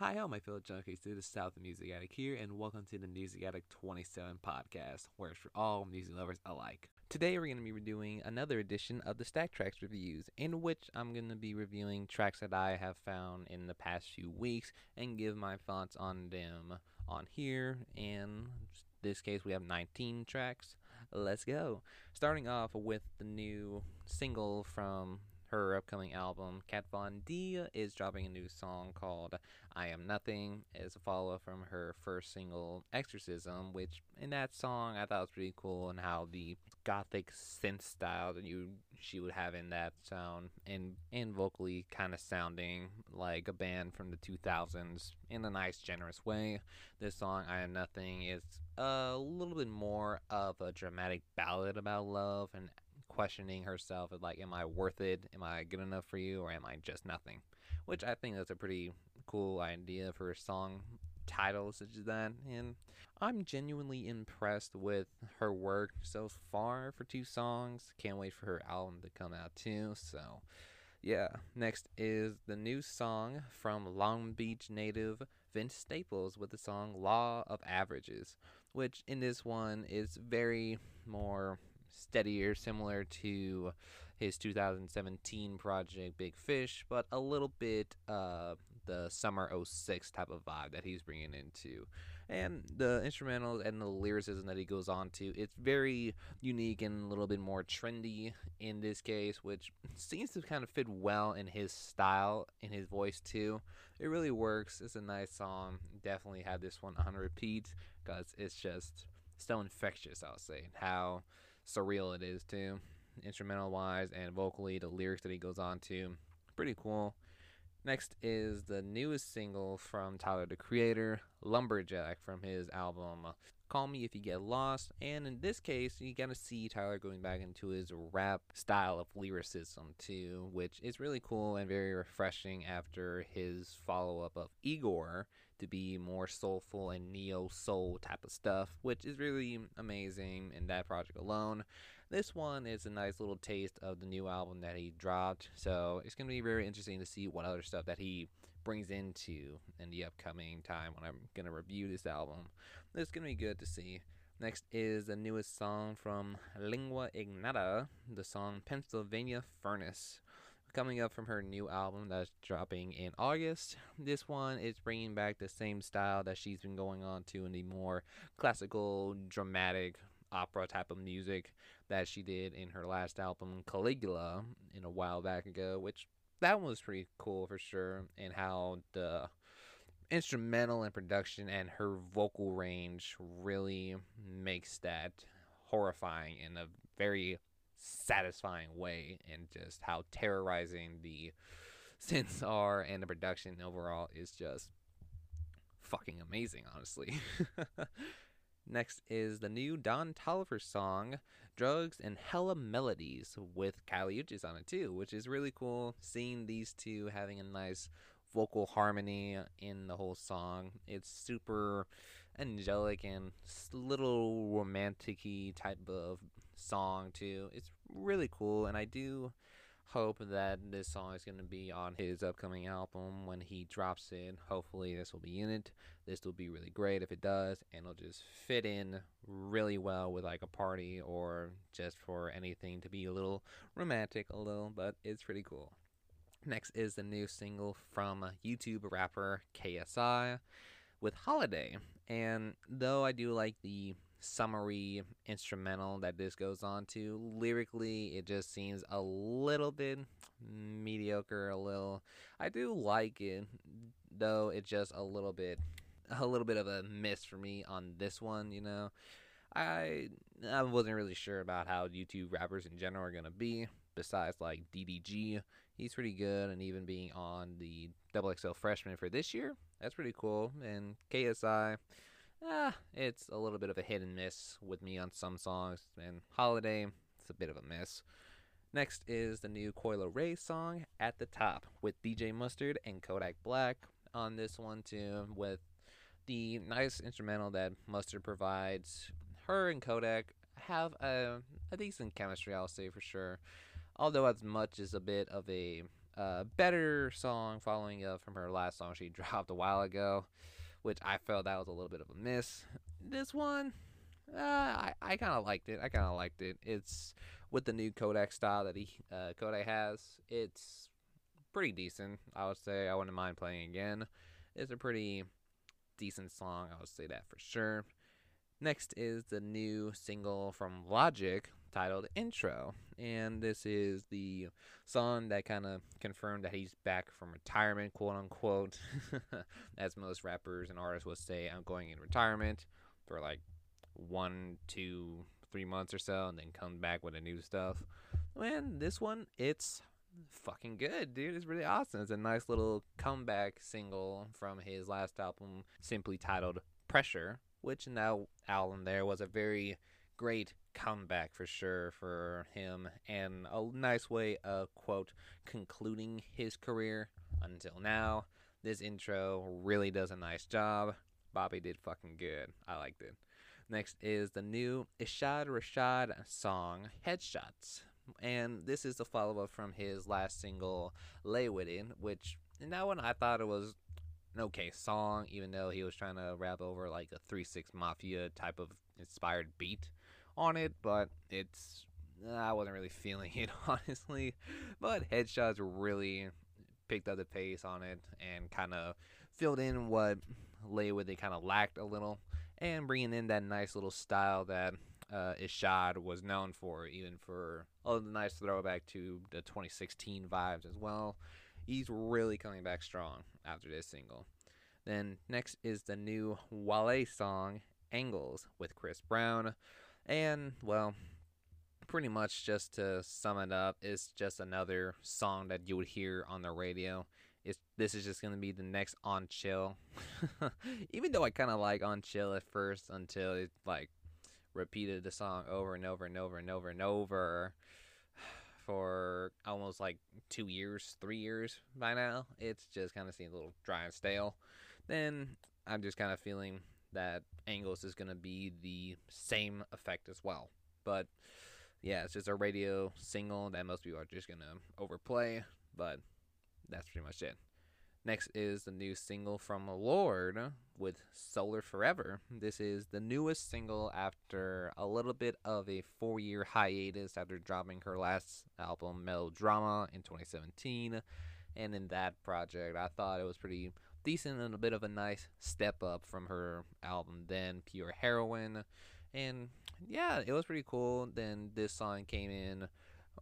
Hi, all my fellow junkies. This the South of Music Addict here, and welcome to the Music Addict 27 podcast, where it's for all music lovers alike. Today, we're going to be doing another edition of the Stack Tracks reviews, in which I'm going to be reviewing tracks that I have found in the past few weeks and give my thoughts on them on here. And this case, we have 19 tracks. Let's go. Starting off with the new single from her upcoming album. Kat Von D is dropping a new song called I Am Nothing as a follow up from her first single, Exorcism, which in that song I thought was pretty cool and how the gothic synth style that you she would have in that sound and and vocally kind of sounding like a band from the 2000s in a nice generous way. This song I Am Nothing is a little bit more of a dramatic ballad about love and questioning herself like am i worth it? Am i good enough for you or am i just nothing? Which i think that's a pretty cool idea for a song title such as that and i'm genuinely impressed with her work so far for two songs. Can't wait for her album to come out too so yeah. Next is the new song from long beach native vince staples with the song law of averages which in this one is very more steadier, similar to his 2017 project Big Fish, but a little bit uh, the summer 06 type of vibe that he's bringing into. And the instrumentals and the lyricism that he goes on to, it's very unique and a little bit more trendy in this case, which seems to kind of fit well in his style, in his voice too. It really works. It's a nice song. Definitely have this one on repeat because it's just so infectious, I'll say. How surreal it is too, instrumental wise and vocally. The lyrics that he goes on to, pretty cool. Next is the newest single from Tyler the Creator, Lumberjack, from his album uh, Call Me If You Get Lost. And in this case, you gotta see Tyler going back into his rap style of lyricism too, which is really cool and very refreshing after his follow up of Igor to be more soulful and neo soul type of stuff, which is really amazing in that project alone. This one is a nice little taste of the new album that he dropped, so it's going to be very interesting to see what other stuff that he brings into in the upcoming time when I'm going to review this album. It's going to be good to see. Next is the newest song from Lingua Ignota, the song Pennsylvania Furnace coming up from her new album that's dropping in August. This one is bringing back the same style that she's been going on to in the more classical, dramatic opera type of music that she did in her last album, Caligula, in a while back ago, which that one was pretty cool for sure, and how the instrumental and production and her vocal range really makes that horrifying in a very satisfying way and just how terrorizing the synths are and the production overall is just fucking amazing honestly. Next is the new don toliver song drugs and hella melodies with Kali Uchis on it too which is really cool seeing these two having a nice vocal harmony in the whole song. It's super angelic and little romantic type of song too. It's really cool, and I do hope that this song is going to be on his upcoming album when he drops it. Hopefully, this will be in it. This will be really great if it does, and it'll just fit in really well with like a party or just for anything to be a little romantic, a little, but it's pretty cool. Next is the new single from YouTube rapper KSI with Holiday. And though I do like the summary instrumental that this goes on to. Lyrically, it just seems a little bit mediocre, a little. I do like it, though it's just a little bit a little bit of a miss for me on this one, you know. I I wasn't really sure about how YouTube rappers in general are gonna be. Besides like DDG, he's pretty good, and even being on the Double XL freshman for this year, that's pretty cool. And KSI, ah, it's a little bit of a hit and miss with me on some songs. And Holiday, it's a bit of a miss. Next is the new Coi Leray song, At the Top, with DJ Mustard and Kodak Black on this one too, with the nice instrumental that Mustard provides. Her and Kodak have a, a decent chemistry, I'll say for sure. Although as much as a bit of a a better song following up from her last song she dropped a while ago, which I felt that was a little bit of a miss. This one, uh, I, I kind of liked it. I kind of liked it. It's with the new Kodak style that he uh, Kodak has. It's pretty decent. I would say I wouldn't mind playing again. It's a pretty decent song. I would say that for sure. Next is the new single from Logic titled Intro. And this is the song that kind of confirmed that he's back from retirement, quote unquote. As most rappers and artists would say, I'm going in retirement for like one, two, three months or so, and then come back with the new stuff. And this one, it's fucking good, dude. It's really awesome. It's a nice little comeback single from his last album, simply titled Pressure, which in that album there was a very great comeback for sure for him and a nice way of quote concluding his career until now. This intro really does a nice job. Bobby did fucking good. I liked it. Next is the new Isaiah Rashad song Headshots. And this is the follow up from his last single, Lay With It, which in that one I thought it was an okay song, even though he was trying to rap over like a 3 6 Mafia type of inspired beat on it, but it's. I wasn't really feeling it, honestly. But Headshots really picked up the pace on it and kind of filled in what Lay With It kind of lacked a little and bringing in that nice little style that uh, Isaiah was known for, even for a nice throwback to the 2016 vibes as well. He's really coming back strong after this single. Then next is the new Wale song, Angles, with Chris Brown. And, well, pretty much just to sum it up, it's just another song that you would hear on the radio it's this is just gonna be the next on chill. Even though I kind of like on chill at first until it like repeated the song over and over and over and over and over for almost like two years, three years by now. It's just kind of seems a little dry and stale. Then I'm just kind of feeling that Angles is gonna be the same effect as well. But yeah, it's just a radio single that most people are just gonna overplay. But that's pretty much it. Next is the new single from Lorde with Solar Power. This is the newest single after a little bit of a four year hiatus after dropping her last album, Melodrama, in 2017. And in that project, I thought it was pretty decent and a bit of a nice step up from her album, then Pure Heroine And yeah, it was pretty cool. Then this song came in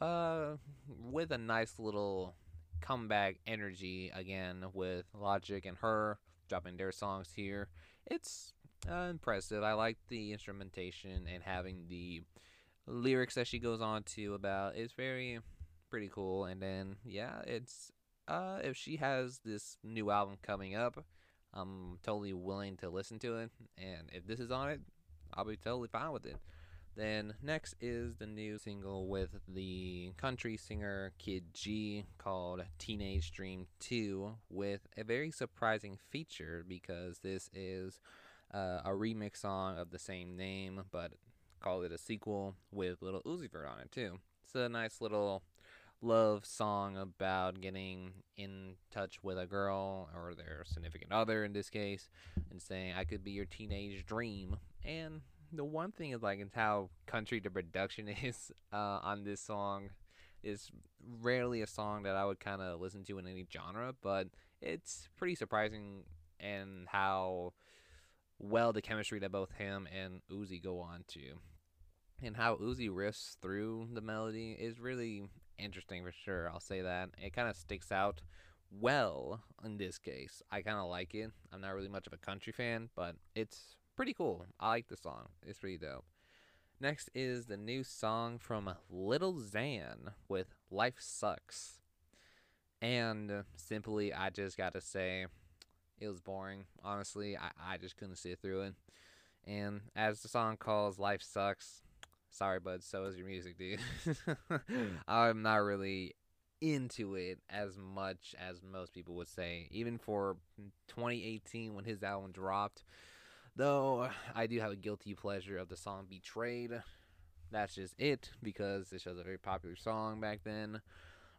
uh, with a nice little comeback energy again with Logic and her dropping their songs here. It's uh, impressive. I like the instrumentation and having the lyrics that she goes on to about. It's very pretty cool. And then yeah, it's uh if she has this new album coming up, I'm totally willing to listen to it. And if this is on it, I'll be totally fine with it. Then next is the new single with the country singer Kidd G called Teenage Dream 2 with a very surprising feature because this is uh, a remix song of the same name but call it a sequel with Little Uzi Vert on it too. It's a nice little love song about getting in touch with a girl or their significant other in this case and saying I could be your teenage dream. And the one thing is like it's how country the production is uh, on this song. Is rarely a song that I would kind of listen to in any genre, but it's pretty surprising and how well the chemistry that both him and Uzi go on to, and how Uzi riffs through the melody is really interesting for sure. I'll say that it kind of sticks out well in this case. I kind of like it. I'm not really much of a country fan, but it's pretty cool. I like the song. It's pretty dope. Next is the new song from Little Xan with Life Sucks. And simply, I just gotta say, it was boring. Honestly, I, I just couldn't sit through it. And as the song calls Life Sucks, sorry, bud, so is your music, dude. I'm not really into it as much as most people would say. Even for 2018 when his album dropped, Though I do have a guilty pleasure of the song Betrayed. That's just it because this was a very popular song back then.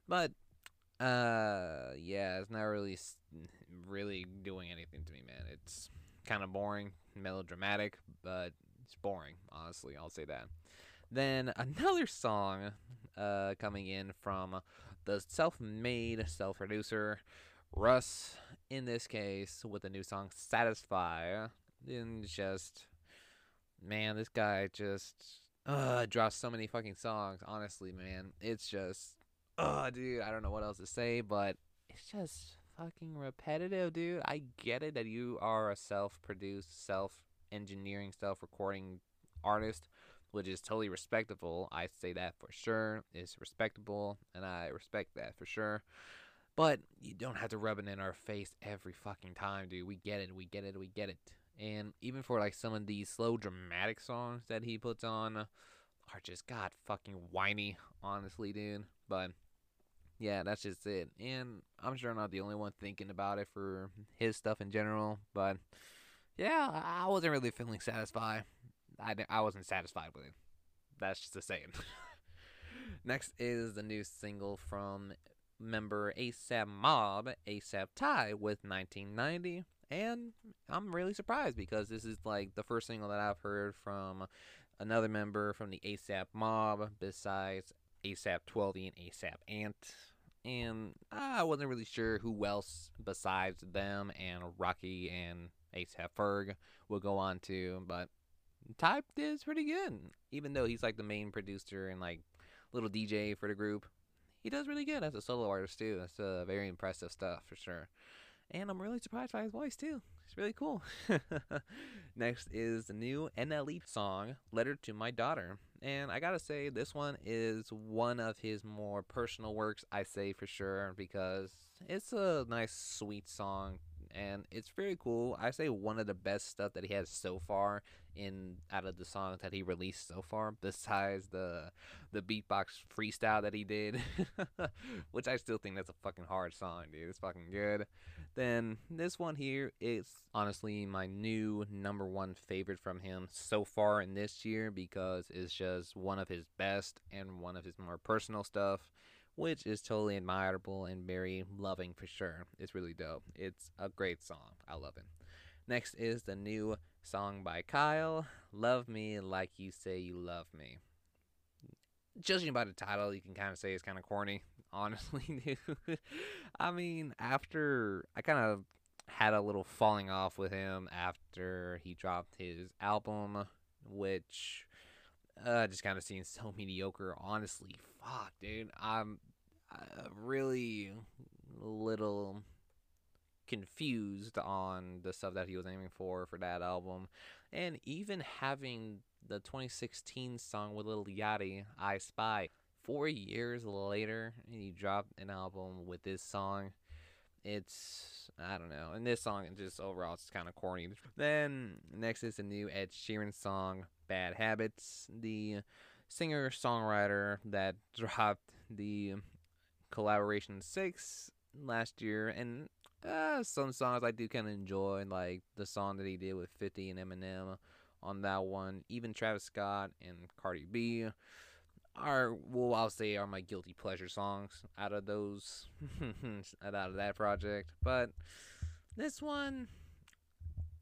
But Uh, yeah, it's not really, really doing anything to me, man. It's kind of boring, melodramatic, but it's boring. Honestly, I'll say that. Then another song, uh, coming in from the self-made self-producer Russ. In this case, with the new song "Satisfy," and just, man, this guy just uh drops so many fucking songs. Honestly, man, it's just uh, dude, I don't know what else to say, but it's just fucking repetitive, dude. I get it that you are a self-produced, self-engineering, self-recording artist, which is totally respectable. I say that for sure. It's respectable, and I respect that for sure. But you don't have to rub it in our face every fucking time, dude. We get it, we get it, we get it. And even for like some of these slow dramatic songs that he puts on uh, are just god fucking whiny, honestly, dude. But yeah, that's just it. And I'm sure I'm not the only one thinking about it for his stuff in general. But yeah, I wasn't really feeling satisfied. I, I wasn't satisfied with it. That's just a saying. Next is the new single from member ASAP Mob, ASAP Ty with 1990. And I'm really surprised because this is like the first single that I've heard from another member from the ASAP Mob besides ASAP 12 and ASAP Ant and I wasn't really sure who else besides them and Rocky and ASAP Ferg will go on to, but Type is pretty good. Even though he's like the main producer and like little DJ for the group, he does really good as a solo artist too. That's uh, very impressive stuff for sure. And I'm really surprised by his voice too. It's really cool. Next is the new NLE song, Letter to My Daughter. And I gotta say, this one is one of his more personal works, I say for sure, because it's a nice, sweet song and it's very cool. I say one of the best stuff that he has so far in out of the songs that he released so far, besides the the beatbox freestyle that he did, which I still think that's a fucking hard song, dude. It's fucking good. Then this one here is honestly my new number one favorite from him so far in this year because it's just one of his best and one of his more personal stuff which is totally admirable and very loving for sure. It's really dope. It's a great song. I love it. Next is the new song by Kyle, Love Me Like You Say You Love Me. Judging by the title, you can kind of say it's kind of corny, honestly. I mean, after I kind of had a little falling off with him after he dropped his album, which uh, just kind of seems so mediocre. Honestly, fuck, dude. I'm uh, really little confused on the stuff that he was aiming for for that album, and even having the 2016 song with Little Yachty, "I Spy." Four years later, he dropped an album with this song. It's I don't know, and this song is just overall it's kind of corny. Then next is a new Ed Sheeran song, "Bad Habits." The singer songwriter that dropped the collaboration six last year, and uh, some songs I do kind of enjoy, like the song that he did with 50 and Eminem on that one. Even Travis Scott and Cardi B are, well, I'll say, are my guilty pleasure songs out of those, out of that project. But this one,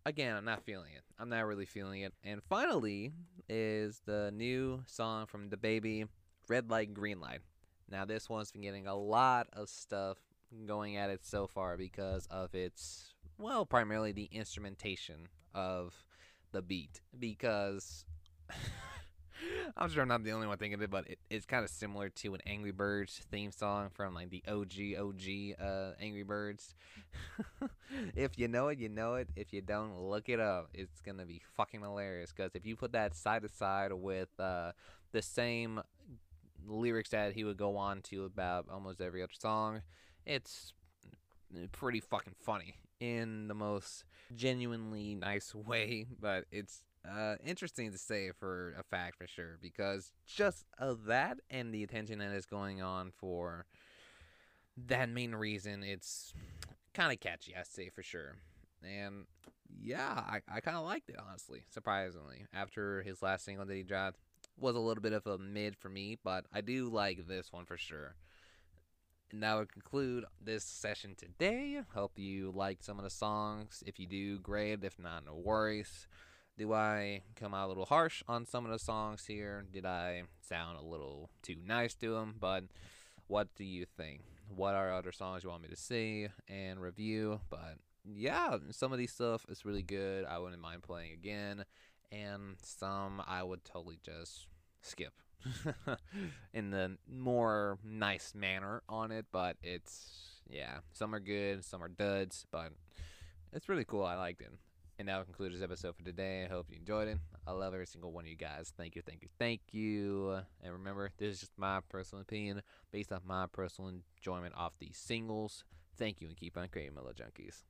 again, I'm not feeling it. I'm not really feeling it. And finally, is the new song from DaBaby, Red Light, Green Light. Now, this one's been getting a lot of stuff going at it so far because of its, well, primarily the instrumentation of the beat. Because I'm sure I'm not the only one thinking it, but it, it's kind of similar to an Angry Birds theme song from like the OG OG uh, Angry Birds. if you know it, you know it. If you don't, look it up. It's gonna be fucking hilarious because if you put that side to side with uh, the same lyrics that he would go on to about almost every other song. It's pretty fucking funny in the most genuinely nice way, but it's uh, interesting to say for a fact for sure because just of that and the attention that is going on for that main reason, it's kind of catchy, I say for sure. And yeah, I, I kind of liked it honestly, surprisingly. After his last single that he dropped, was a little bit of a mid for me, but I do like this one for sure. And that would conclude this session today. Hope you liked some of the songs. If you do, great. If not, no worries. Do I come out a little harsh on some of the songs here? Did I sound a little too nice to them? But what do you think? What are other songs you want me to see and review? But yeah, some of these stuff is really good. I wouldn't mind playing again. And some I would totally just skip in the more nice manner on it. But it's, yeah, some are good, some are duds. But it's really cool. I liked it. And that will conclude this episode for today. I hope you enjoyed it. I love every single one of you guys. Thank you, thank you, thank you. And remember, this is just my personal opinion based off my personal enjoyment off these singles. Thank you and keep on creating, Mellow Junkies.